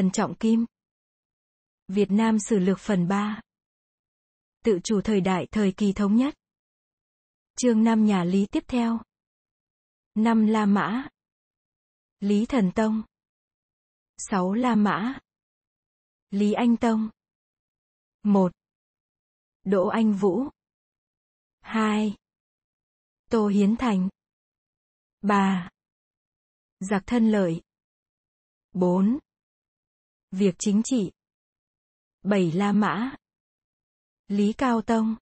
Trần Trọng Kim. Việt Nam Sử Lược phần 3 Tự chủ thời đại, thời kỳ thống nhất. Chương 5 nhà Lý tiếp theo. Năm La Mã. Lý Thần Tông. 6 La Mã. Lý Anh Tông. 1. Đỗ Anh Vũ. 2. Tô Hiến Thành. 3. Giặc thân lợi. 4. Việc chính trị. Bảy La Mã. Lý Cao Tông.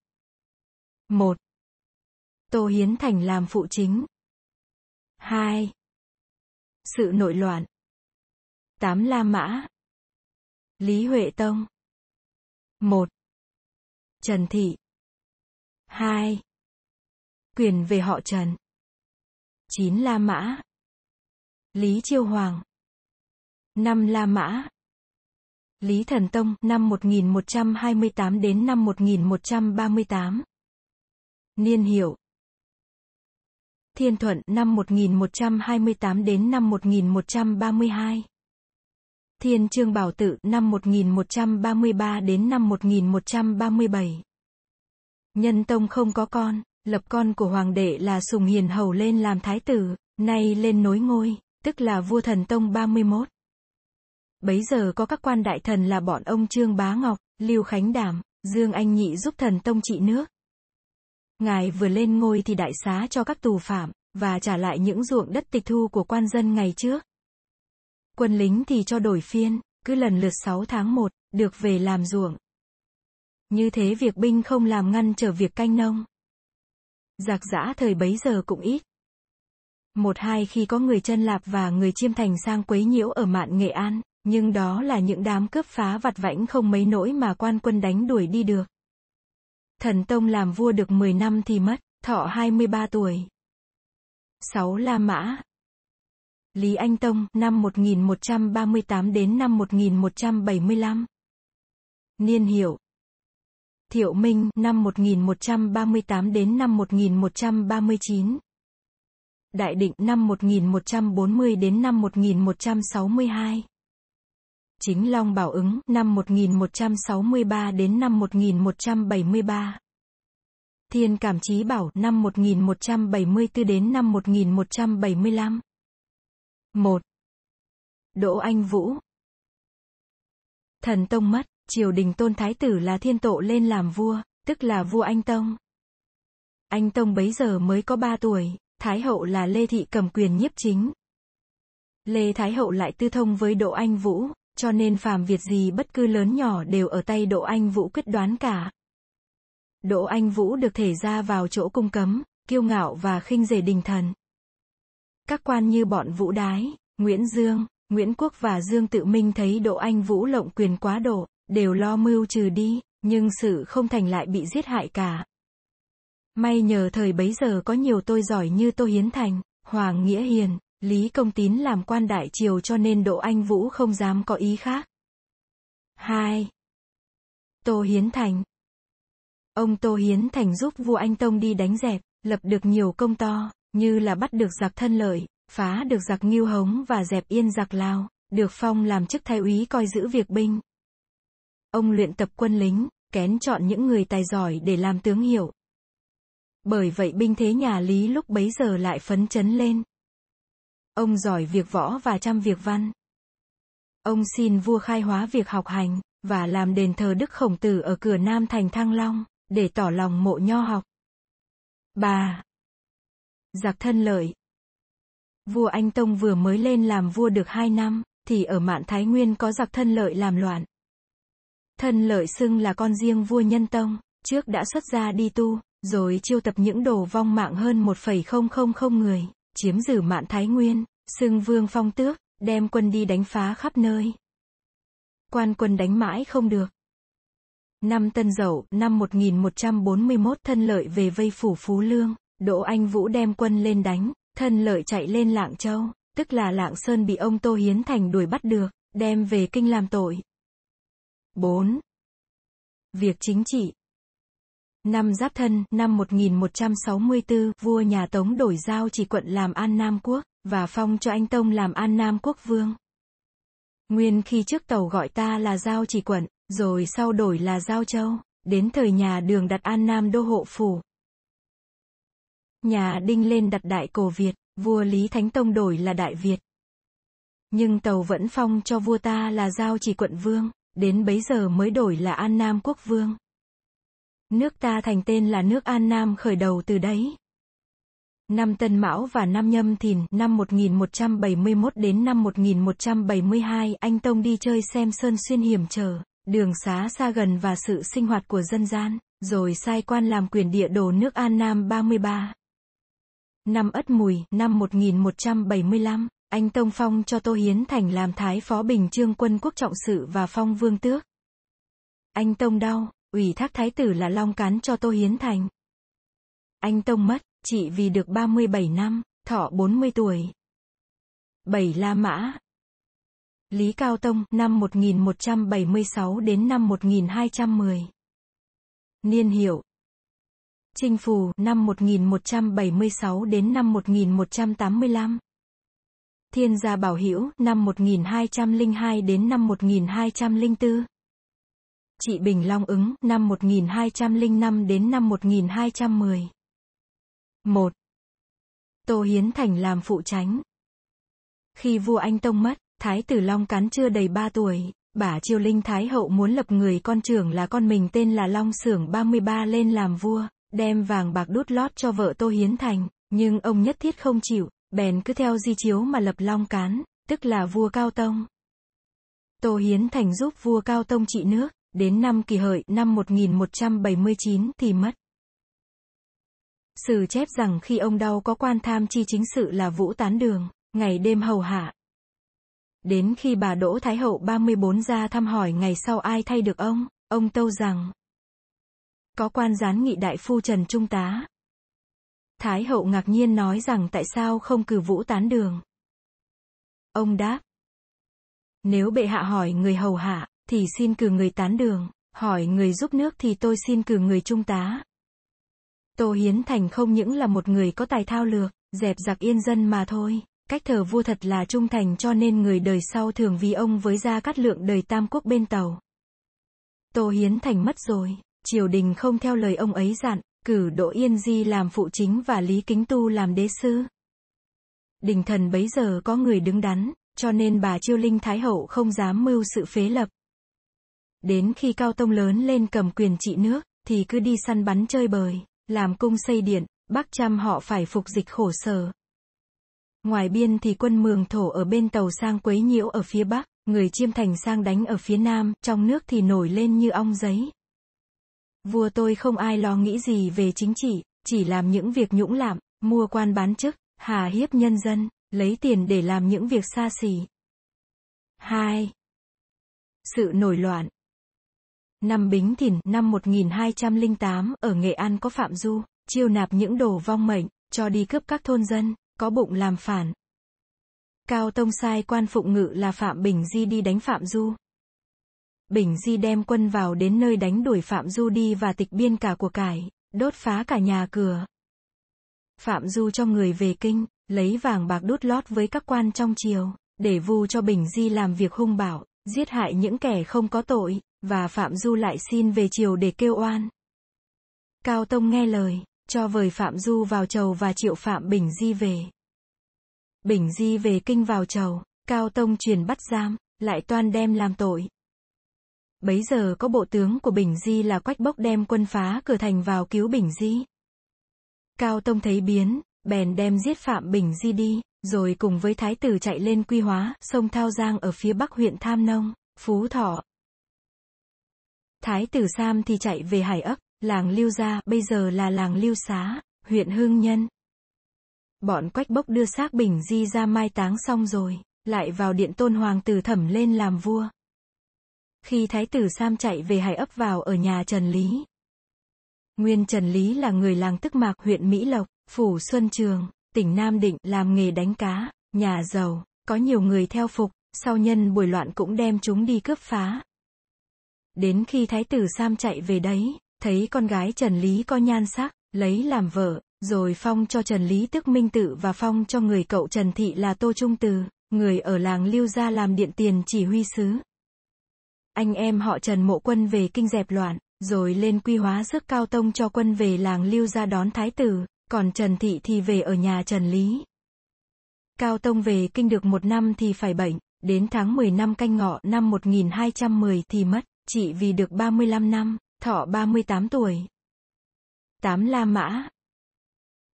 1. Tô Hiến Thành làm phụ chính. 2. Sự nội loạn. 8 La Mã. Lý Huệ Tông. 1. Trần Thị. 2. Quyền về họ Trần. 9 La Mã. Lý Chiêu Hoàng. 5 La Mã. Lý Thần Tông năm 1128 đến năm 1138 Niên hiệu. Thiên Thuận năm 1128 đến năm 1132 Thiên Trương Bảo Tự năm 1133 đến năm 1137 Nhân Tông không có con, lập con của hoàng đệ là Sùng Hiền Hầu lên làm thái tử, nay lên nối ngôi, tức là vua thần Tông 31. Bấy giờ có các quan đại thần là bọn ông Trương Bá Ngọc, Lưu Khánh Đảm, Dương Anh Nhị giúp thần Tông trị nước. Ngài vừa lên ngôi thì đại xá cho các tù phạm, và trả lại những ruộng đất tịch thu của quan dân ngày trước. Quân lính thì cho đổi phiên, cứ lần lượt 6 tháng 1, được về làm ruộng. Như thế việc binh không làm ngăn trở việc canh nông. Giặc giã thời bấy giờ cũng ít. Một hai khi có người chân lạp và người chiêm thành sang quấy nhiễu ở mạn Nghệ An, nhưng đó là những đám cướp phá vặt vãnh không mấy nỗi mà quan quân đánh đuổi đi được. Thần Tông làm vua được 10 năm thì mất, thọ 23 tuổi. 6 La Mã Lý Anh Tông, năm 1138 đến năm 1175. Niên hiệu Thiệu Minh, năm 1138 đến năm 1139. Đại Định, năm 1140 đến năm 1162. Chính Long Bảo ứng, năm 1163 đến năm 1173. Thiên Cảm Chí Bảo, năm 1174 đến năm 1175. 1. Đỗ Anh Vũ Thần Tông mất, triều đình tôn thái tử là thiên tổ lên làm vua, tức là vua Anh Tông. Anh Tông bấy giờ mới có 3 tuổi, Thái hậu là Lê Thị cầm quyền nhiếp chính. Lê Thái hậu lại tư thông với Đỗ Anh Vũ, cho nên phàm việc gì bất cứ lớn nhỏ đều ở tay Đỗ Anh Vũ quyết đoán cả. Đỗ Anh Vũ được thể ra vào chỗ cung cấm, kiêu ngạo và khinh rể đình thần. Các quan như bọn Vũ Đái, Nguyễn Dương, Nguyễn Quốc và Dương Tự Minh thấy Đỗ Anh Vũ lộng quyền quá độ, đều lo mưu trừ đi, nhưng sự không thành lại bị giết hại cả. May nhờ thời bấy giờ có nhiều tôi giỏi như Tô Hiến Thành, Hoàng Nghĩa Hiền, Lý Công Tín làm quan đại triều cho nên Đỗ Anh Vũ không dám có ý khác. 2. Tô Hiến Thành Ông Tô Hiến Thành giúp vua Anh Tông đi đánh dẹp, lập được nhiều công to, như là bắt được giặc thân lợi, phá được giặc nghiêu hống và dẹp yên giặc Lào, được phong làm chức thái úy coi giữ việc binh. Ông luyện tập quân lính, kén chọn những người tài giỏi để làm tướng hiệu. Bởi vậy binh thế nhà Lý lúc bấy giờ lại phấn chấn lên. Ông giỏi việc võ và chăm việc văn. Ông xin vua khai hóa việc học hành, và làm đền thờ Đức Khổng Tử ở cửa Nam thành Thăng Long, để tỏ lòng mộ nho học. Bà Giặc thân lợi Vua Anh Tông vừa mới lên làm vua được 2 năm, thì ở mạn Thái Nguyên có giặc thân lợi làm loạn. Thân lợi xưng là con riêng vua Nhân Tông, trước đã xuất gia đi tu, rồi chiêu tập những đồ vong mạng hơn 1,000 người, chiếm giữ mạn Thái Nguyên, xưng vương phong tước, đem quân đi đánh phá khắp nơi. Quan quân đánh mãi không được. Năm Tân Dậu, năm 1141 thân lợi về vây phủ Phú Lương, Đỗ Anh Vũ đem quân lên đánh, thân lợi chạy lên Lạng Châu, tức là Lạng Sơn bị ông Tô Hiến Thành đuổi bắt được, đem về kinh làm tội. 4. Việc chính trị Năm Giáp Thân, năm 1164, vua nhà Tống đổi giao chỉ quận làm An Nam Quốc, và phong cho anh Tông làm An Nam Quốc Vương. Nguyên khi trước tàu gọi ta là Giao Chỉ Quận, rồi sau đổi là Giao Châu, đến thời nhà đường đặt An Nam đô hộ phủ. Nhà Đinh lên đặt Đại Cổ Việt, vua Lý Thánh Tông đổi là Đại Việt. Nhưng tàu vẫn phong cho vua ta là Giao Chỉ Quận Vương, đến bấy giờ mới đổi là An Nam Quốc Vương. Nước ta thành tên là nước An Nam khởi đầu từ đấy. Năm Tân Mão và năm Nhâm Thìn, năm 1171 đến năm 1172, anh Tông đi chơi xem sơn xuyên hiểm trở, đường xá xa gần và sự sinh hoạt của dân gian, rồi sai quan làm quyền địa đồ nước An Nam 33. Năm Ất Mùi, năm 1175, anh Tông phong cho Tô Hiến Thành làm Thái Phó Bình Trương quân quốc trọng sự và phong vương tước. Anh Tông đau, ủy thác thái tử là Long Cán cho Tô Hiến Thành. Anh Tông mất, chị vì được 37 năm, thọ 40 tuổi. 7 La Mã Lý Cao Tông, năm 1176 đến năm 1210. Niên hiệu Trinh Phù, năm 1176 đến năm 1185. Thiên gia Bảo Hữu năm 1202 đến năm 1204. Trị Bình Long ứng, năm 1205 đến năm 1210. 1. Tô Hiến Thành làm phụ tránh. Khi vua Anh Tông mất, Thái tử Long Cán chưa đầy 3 tuổi, bả Triều Linh Thái hậu muốn lập người con trưởng là con mình tên là Long Sưởng 33 lên làm vua, đem vàng bạc đút lót cho vợ Tô Hiến Thành, nhưng ông nhất thiết không chịu, bèn cứ theo di chiếu mà lập Long Cán, tức là vua Cao Tông. Tô Hiến Thành giúp vua Cao Tông trị nước, đến năm kỳ hợi năm 1179 thì mất. Sử chép rằng khi ông đau có quan tham chi chính sự là Vũ Tán Đường, ngày đêm hầu hạ. Đến khi bà Đỗ Thái Hậu 34 ra thăm hỏi ngày sau ai thay được ông, ông tâu rằng có quan gián nghị đại phu Trần Trung Tá. Thái Hậu ngạc nhiên nói rằng tại sao không cử Vũ Tán Đường. Ông đáp. Nếu bệ hạ hỏi người hầu hạ, thì xin cử người tán đường, hỏi người giúp nước thì tôi xin cử người trung tá. Tô Hiến Thành không những là một người có tài thao lược, dẹp giặc yên dân mà thôi, cách thờ vua thật là trung thành cho nên người đời sau thường vì ông với gia cát lượng đời tam quốc bên tàu. Tô Hiến Thành mất rồi, triều đình không theo lời ông ấy dặn, cử Đỗ Yên Di làm phụ chính và Lý Kính Tu làm đế sư. Đình thần bấy giờ có người đứng đắn, cho nên bà Chiêu Linh Thái Hậu không dám mưu sự phế lập. Đến khi Cao Tông lớn lên cầm quyền trị nước, thì cứ đi săn bắn chơi bời, làm cung xây điện, bắc trăm họ phải phục dịch khổ sở. Ngoài biên thì quân mường thổ ở bên tàu sang quấy nhiễu ở phía bắc, người chiêm thành sang đánh ở phía nam, trong nước thì nổi lên như ong giấy. Vua tôi không ai lo nghĩ gì về chính trị, chỉ làm những việc nhũng lạm, mua quan bán chức, hà hiếp nhân dân, lấy tiền để làm những việc xa xỉ. 2. Sự nổi loạn Năm Bính Thìn, năm 1208, ở Nghệ An có Phạm Du, chiêu nạp những đồ vong mệnh, cho đi cướp các thôn dân, có bụng làm phản. Cao Tông sai quan phụng ngự là Phạm Bình Di đi đánh Phạm Du. Bình Di đem quân vào đến nơi đánh đuổi Phạm Du đi và tịch biên cả của cải, đốt phá cả nhà cửa. Phạm Du cho người về kinh, lấy vàng bạc đút lót với các quan trong triều, để vu cho Bình Di làm việc hung bạo, giết hại những kẻ không có tội, và Phạm Du lại xin về triều để kêu oan. Cao Tông nghe lời, cho vời Phạm Du vào chầu và triệu Phạm Bình Di về. Bình Di về kinh vào chầu, Cao Tông truyền bắt giam, lại toan đem làm tội. Bấy giờ có bộ tướng của Bình Di là Quách Bốc đem quân phá cửa thành vào cứu Bình Di. Cao Tông thấy biến, bèn đem giết Phạm Bình Di đi, rồi cùng với thái tử chạy lên Quy Hóa, sông Thao Giang ở phía bắc huyện Tham Nông, Phú Thọ. Thái tử Sam thì chạy về Hải ấp, làng Lưu Gia, bây giờ là làng Lưu Xá, huyện Hương Nhân. Bọn quách bốc đưa xác Bình Di ra mai táng xong rồi, lại vào điện tôn hoàng tử thẩm lên làm vua. Khi thái tử Sam chạy về Hải ấp vào ở nhà Trần Lý. Nguyên Trần Lý là người làng Tức Mạc huyện Mỹ Lộc, Phủ Xuân Trường, tỉnh Nam Định, làm nghề đánh cá, nhà giàu, có nhiều người theo phục, sau nhân buổi loạn cũng đem chúng đi cướp phá. Đến khi thái tử Sam chạy về đấy, thấy con gái Trần Lý có nhan sắc, lấy làm vợ, rồi phong cho Trần Lý tức Minh Tự và phong cho người cậu Trần Thị là Tô Trung Từ, người ở làng Lưu Gia làm điện tiền chỉ huy sứ. Anh em họ Trần mộ quân về kinh dẹp loạn, rồi lên quy hóa rước cao tông cho quân về làng Lưu Gia đón thái tử, còn Trần Thị thì về ở nhà Trần Lý. Cao Tông về kinh được một năm thì phải bệnh, đến tháng 10 năm canh ngọ năm 1210 thì mất, chỉ vì được 35 năm, thọ 38 tuổi. 8 La Mã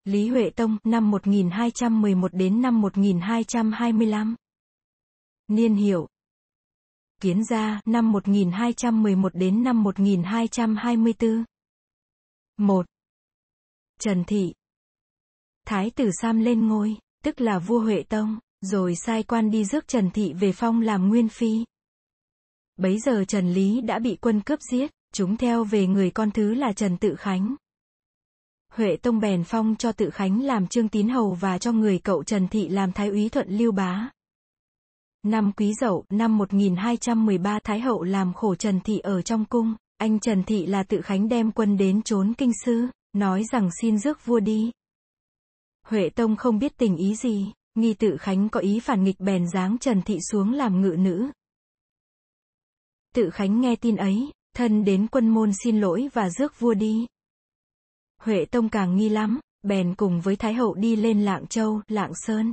Lý Huệ Tông, năm 1211 đến năm 1225. Niên hiệu Kiến gia, năm 1211 đến năm 1224. 1. Trần Thị Thái tử Sam lên ngôi, tức là vua Huệ Tông, rồi sai quan đi rước Trần Thị về phong làm nguyên phi. Bấy giờ Trần Lý đã bị quân cướp giết, chúng theo về người con thứ là Trần Tự Khánh. Huệ Tông bèn phong cho Tự Khánh làm trương tín hầu và cho người cậu Trần Thị làm thái úy thuận lưu bá. Năm Quý Dậu, năm 1213 Thái Hậu làm khổ Trần Thị ở trong cung, anh Trần Thị là Tự Khánh đem quân đến trốn kinh sư, nói rằng xin rước vua đi. Huệ Tông không biết tình ý gì, nghi Tự Khánh có ý phản nghịch bèn giáng Trần Thị xuống làm ngự nữ. Tự Khánh nghe tin ấy, thân đến quân môn xin lỗi và rước vua đi. Huệ Tông càng nghi lắm, bèn cùng với Thái Hậu đi lên Lạng Châu, Lạng Sơn.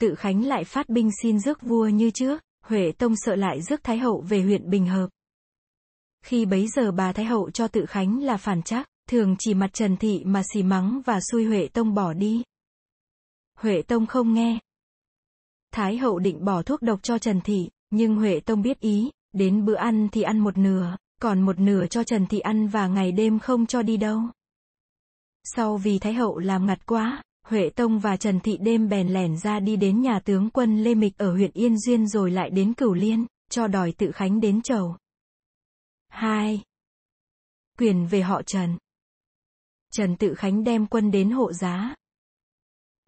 Tự Khánh lại phát binh xin rước vua như trước, Huệ Tông sợ lại rước Thái Hậu về huyện Bình Hợp. Khi bấy giờ bà Thái Hậu cho Tự Khánh là phản chắc, thường chỉ mặt Trần Thị mà xì mắng và xui Huệ Tông bỏ đi. Huệ Tông không nghe. Thái Hậu định bỏ thuốc độc cho Trần Thị, nhưng Huệ Tông biết ý, đến bữa ăn thì ăn một nửa, còn một nửa cho Trần Thị ăn và ngày đêm không cho đi đâu. Sau vì Thái Hậu làm ngặt quá, Huệ Tông và Trần Thị đêm bèn lẻn ra đi đến nhà tướng quân Lê Mịch ở huyện Yên Duyên rồi lại đến Cửu Liên, cho đòi tự khánh đến chầu. 2. Quyền về họ Trần Trần Tự Khánh đem quân đến hộ giá.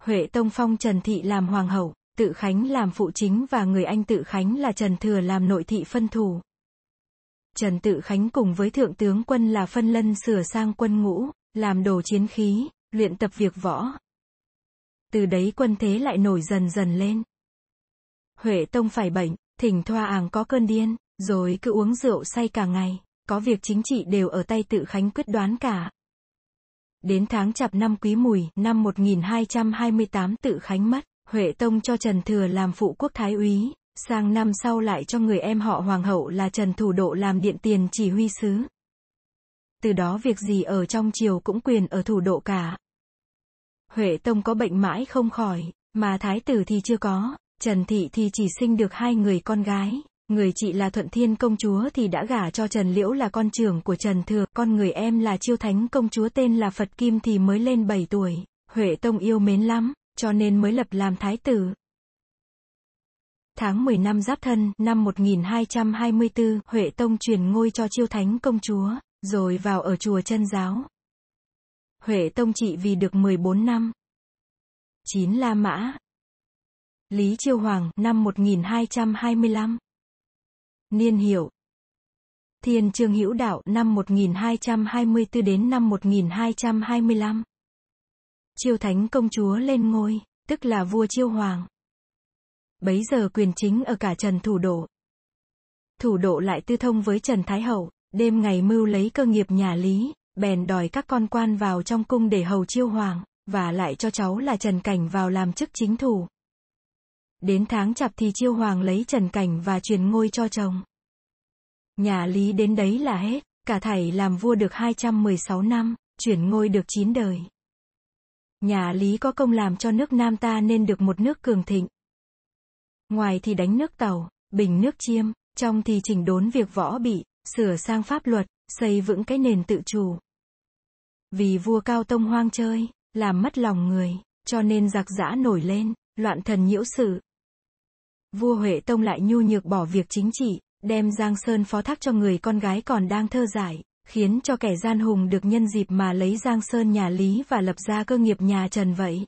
Huệ Tông phong Trần Thị làm hoàng hậu, Tự Khánh làm phụ chính và người anh Tự Khánh là Trần Thừa làm nội thị phân thủ. Trần Tự Khánh cùng với thượng tướng quân là phân lân sửa sang quân ngũ, làm đồ chiến khí, luyện tập việc võ. Từ đấy quân thế lại nổi dần dần lên. Huệ Tông phải bệnh, thỉnh thoa àng có cơn điên, rồi cứ uống rượu say cả ngày, có việc chính trị đều ở tay tự khánh quyết đoán cả. Đến tháng chạp năm Quý Mùi, năm 1228 tự khánh mất, Huệ Tông cho Trần Thừa làm phụ quốc thái úy, sang năm sau lại cho người em họ hoàng hậu là Trần Thủ Độ làm điện tiền chỉ huy sứ. Từ đó việc gì ở trong triều cũng quyền ở thủ độ cả. Huệ Tông có bệnh mãi không khỏi, mà thái tử thì chưa có, Trần Thị thì chỉ sinh được hai người con gái. Người chị là Thuận Thiên công chúa thì đã gả cho Trần Liễu là con trưởng của Trần Thừa, con người em là Chiêu Thánh công chúa tên là Phật Kim thì mới lên 7 tuổi. Huệ Tông yêu mến lắm, cho nên mới lập làm thái tử. Tháng 10 năm Giáp Thân, năm 1224, Huệ Tông truyền ngôi cho Chiêu Thánh công chúa, rồi vào ở chùa chân giáo. Huệ Tông trị vì được 14 năm. 9 La Mã. Lý Chiêu Hoàng, năm 1225. Niên hiệu. Thiên Trương Hữu Đạo, năm 1224 đến năm 1225. Chiêu Thánh công chúa lên ngôi, tức là vua Chiêu Hoàng. Bấy giờ quyền chính ở cả Trần Thủ Độ. Thủ Độ lại tư thông với Trần Thái Hậu, đêm ngày mưu lấy cơ nghiệp nhà Lý, bèn đòi các con quan vào trong cung để hầu chiêu hoàng, và lại cho cháu là Trần Cảnh vào làm chức chính thủ. Đến tháng chạp thì chiêu hoàng lấy Trần Cảnh và truyền ngôi cho chồng. Nhà Lý đến đấy là hết, cả thảy làm vua được 216 năm, chuyển ngôi được 9 đời. Nhà Lý có công làm cho nước Nam ta nên được một nước cường thịnh. Ngoài thì đánh nước tàu, bình nước chiêm, trong thì chỉnh đốn việc võ bị, sửa sang pháp luật, xây vững cái nền tự chủ. Vì vua Cao Tông hoang chơi, làm mất lòng người, cho nên giặc giã nổi lên, loạn thần nhiễu sự. Vua Huệ Tông lại nhu nhược bỏ việc chính trị, đem Giang Sơn phó thác cho người con gái còn đang thơ giải, khiến cho kẻ gian hùng được nhân dịp mà lấy Giang Sơn nhà Lý và lập ra cơ nghiệp nhà Trần vậy.